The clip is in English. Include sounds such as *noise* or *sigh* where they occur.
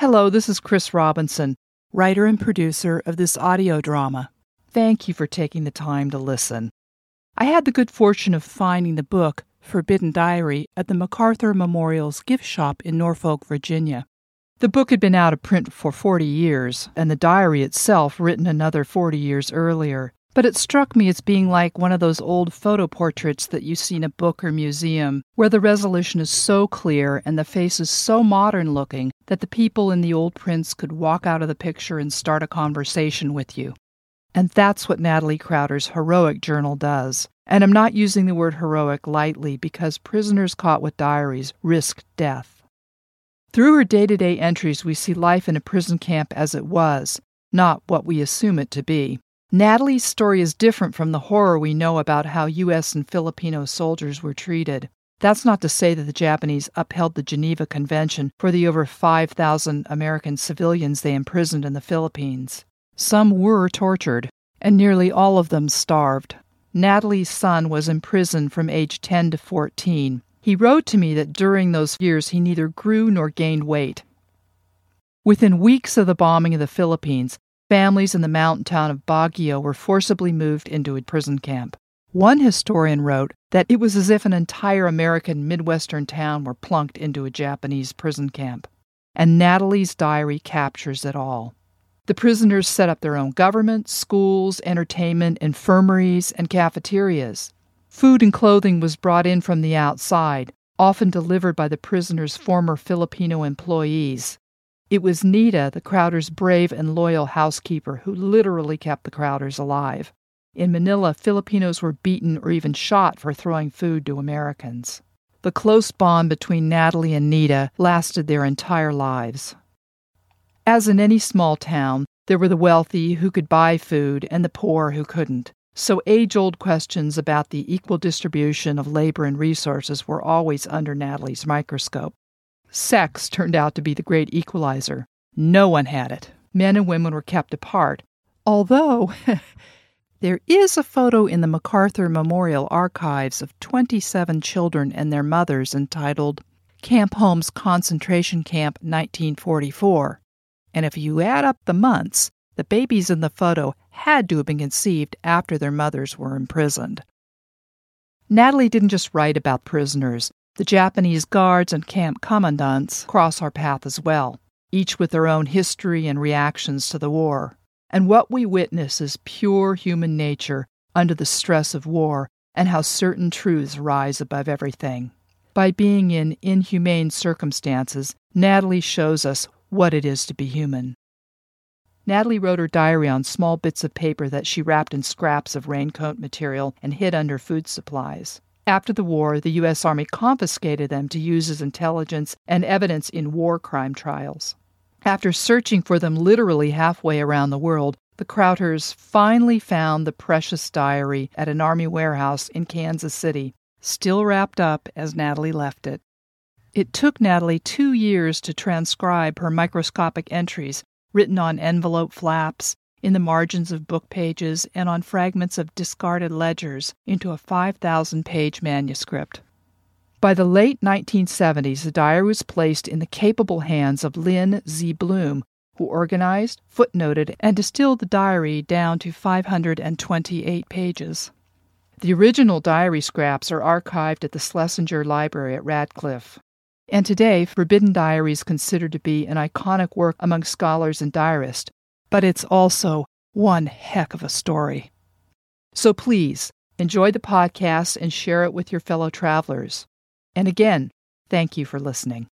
Hello, this is Chris Robinson, writer and producer of this audio drama. Thank you for taking the time to listen. I had the good fortune of finding the book, Forbidden Diary, at the MacArthur Memorial's gift shop in Norfolk, Virginia. The book had been out of print for 40 years, and the diary itself written another 40 years earlier. But it struck me as being like one of those old photo portraits that you see in a book or museum, where the resolution is so clear and the face is so modern looking that the people in the old prints could walk out of the picture and start a conversation with you. And that's what Natalie Crowder's heroic journal does. And I'm not using the word heroic lightly because prisoners caught with diaries risk death. Through her day to day entries, we see life in a prison camp as it was, not what we assume it to be. Natalie's story is different from the horror we know about how U.S. and Filipino soldiers were treated. That's not to say that the Japanese upheld the Geneva Convention for the over 5,000 American civilians they imprisoned in the Philippines. Some were tortured, and nearly all of them starved. Natalie's son was imprisoned from age 10 to 14. He wrote to me that during those years he neither grew nor gained weight. Within weeks of the bombing of the Philippines, Families in the mountain town of Baguio were forcibly moved into a prison camp. One historian wrote that it was as if an entire American Midwestern town were plunked into a Japanese prison camp. And Natalie's diary captures it all. The prisoners set up their own government, schools, entertainment, infirmaries, and cafeterias. Food and clothing was brought in from the outside, often delivered by the prisoners' former Filipino employees. It was Nita, the Crowders' brave and loyal housekeeper, who literally kept the Crowders alive. In Manila, Filipinos were beaten or even shot for throwing food to Americans. The close bond between Natalie and Nita lasted their entire lives. As in any small town, there were the wealthy who could buy food and the poor who couldn't. So age old questions about the equal distribution of labor and resources were always under Natalie's microscope. Sex turned out to be the great equalizer. No one had it. Men and women were kept apart. Although, *laughs* there is a photo in the MacArthur Memorial archives of 27 children and their mothers entitled Camp Holmes Concentration Camp 1944. And if you add up the months, the babies in the photo had to have been conceived after their mothers were imprisoned. Natalie didn't just write about prisoners. The Japanese guards and camp commandants cross our path as well, each with their own history and reactions to the war. And what we witness is pure human nature under the stress of war and how certain truths rise above everything. By being in inhumane circumstances, Natalie shows us what it is to be human. Natalie wrote her diary on small bits of paper that she wrapped in scraps of raincoat material and hid under food supplies. After the war, the U.S. Army confiscated them to use as intelligence and evidence in war crime trials. After searching for them literally halfway around the world, the Crowders finally found the precious diary at an Army warehouse in Kansas City, still wrapped up as Natalie left it. It took Natalie two years to transcribe her microscopic entries, written on envelope flaps, in the margins of book pages and on fragments of discarded ledgers into a 5,000 page manuscript. By the late 1970s, the diary was placed in the capable hands of Lynn Z. Bloom, who organized, footnoted, and distilled the diary down to 528 pages. The original diary scraps are archived at the Schlesinger Library at Radcliffe. And today, Forbidden Diary is considered to be an iconic work among scholars and diarists, but it's also one heck of a story. So please enjoy the podcast and share it with your fellow travelers. And again, thank you for listening.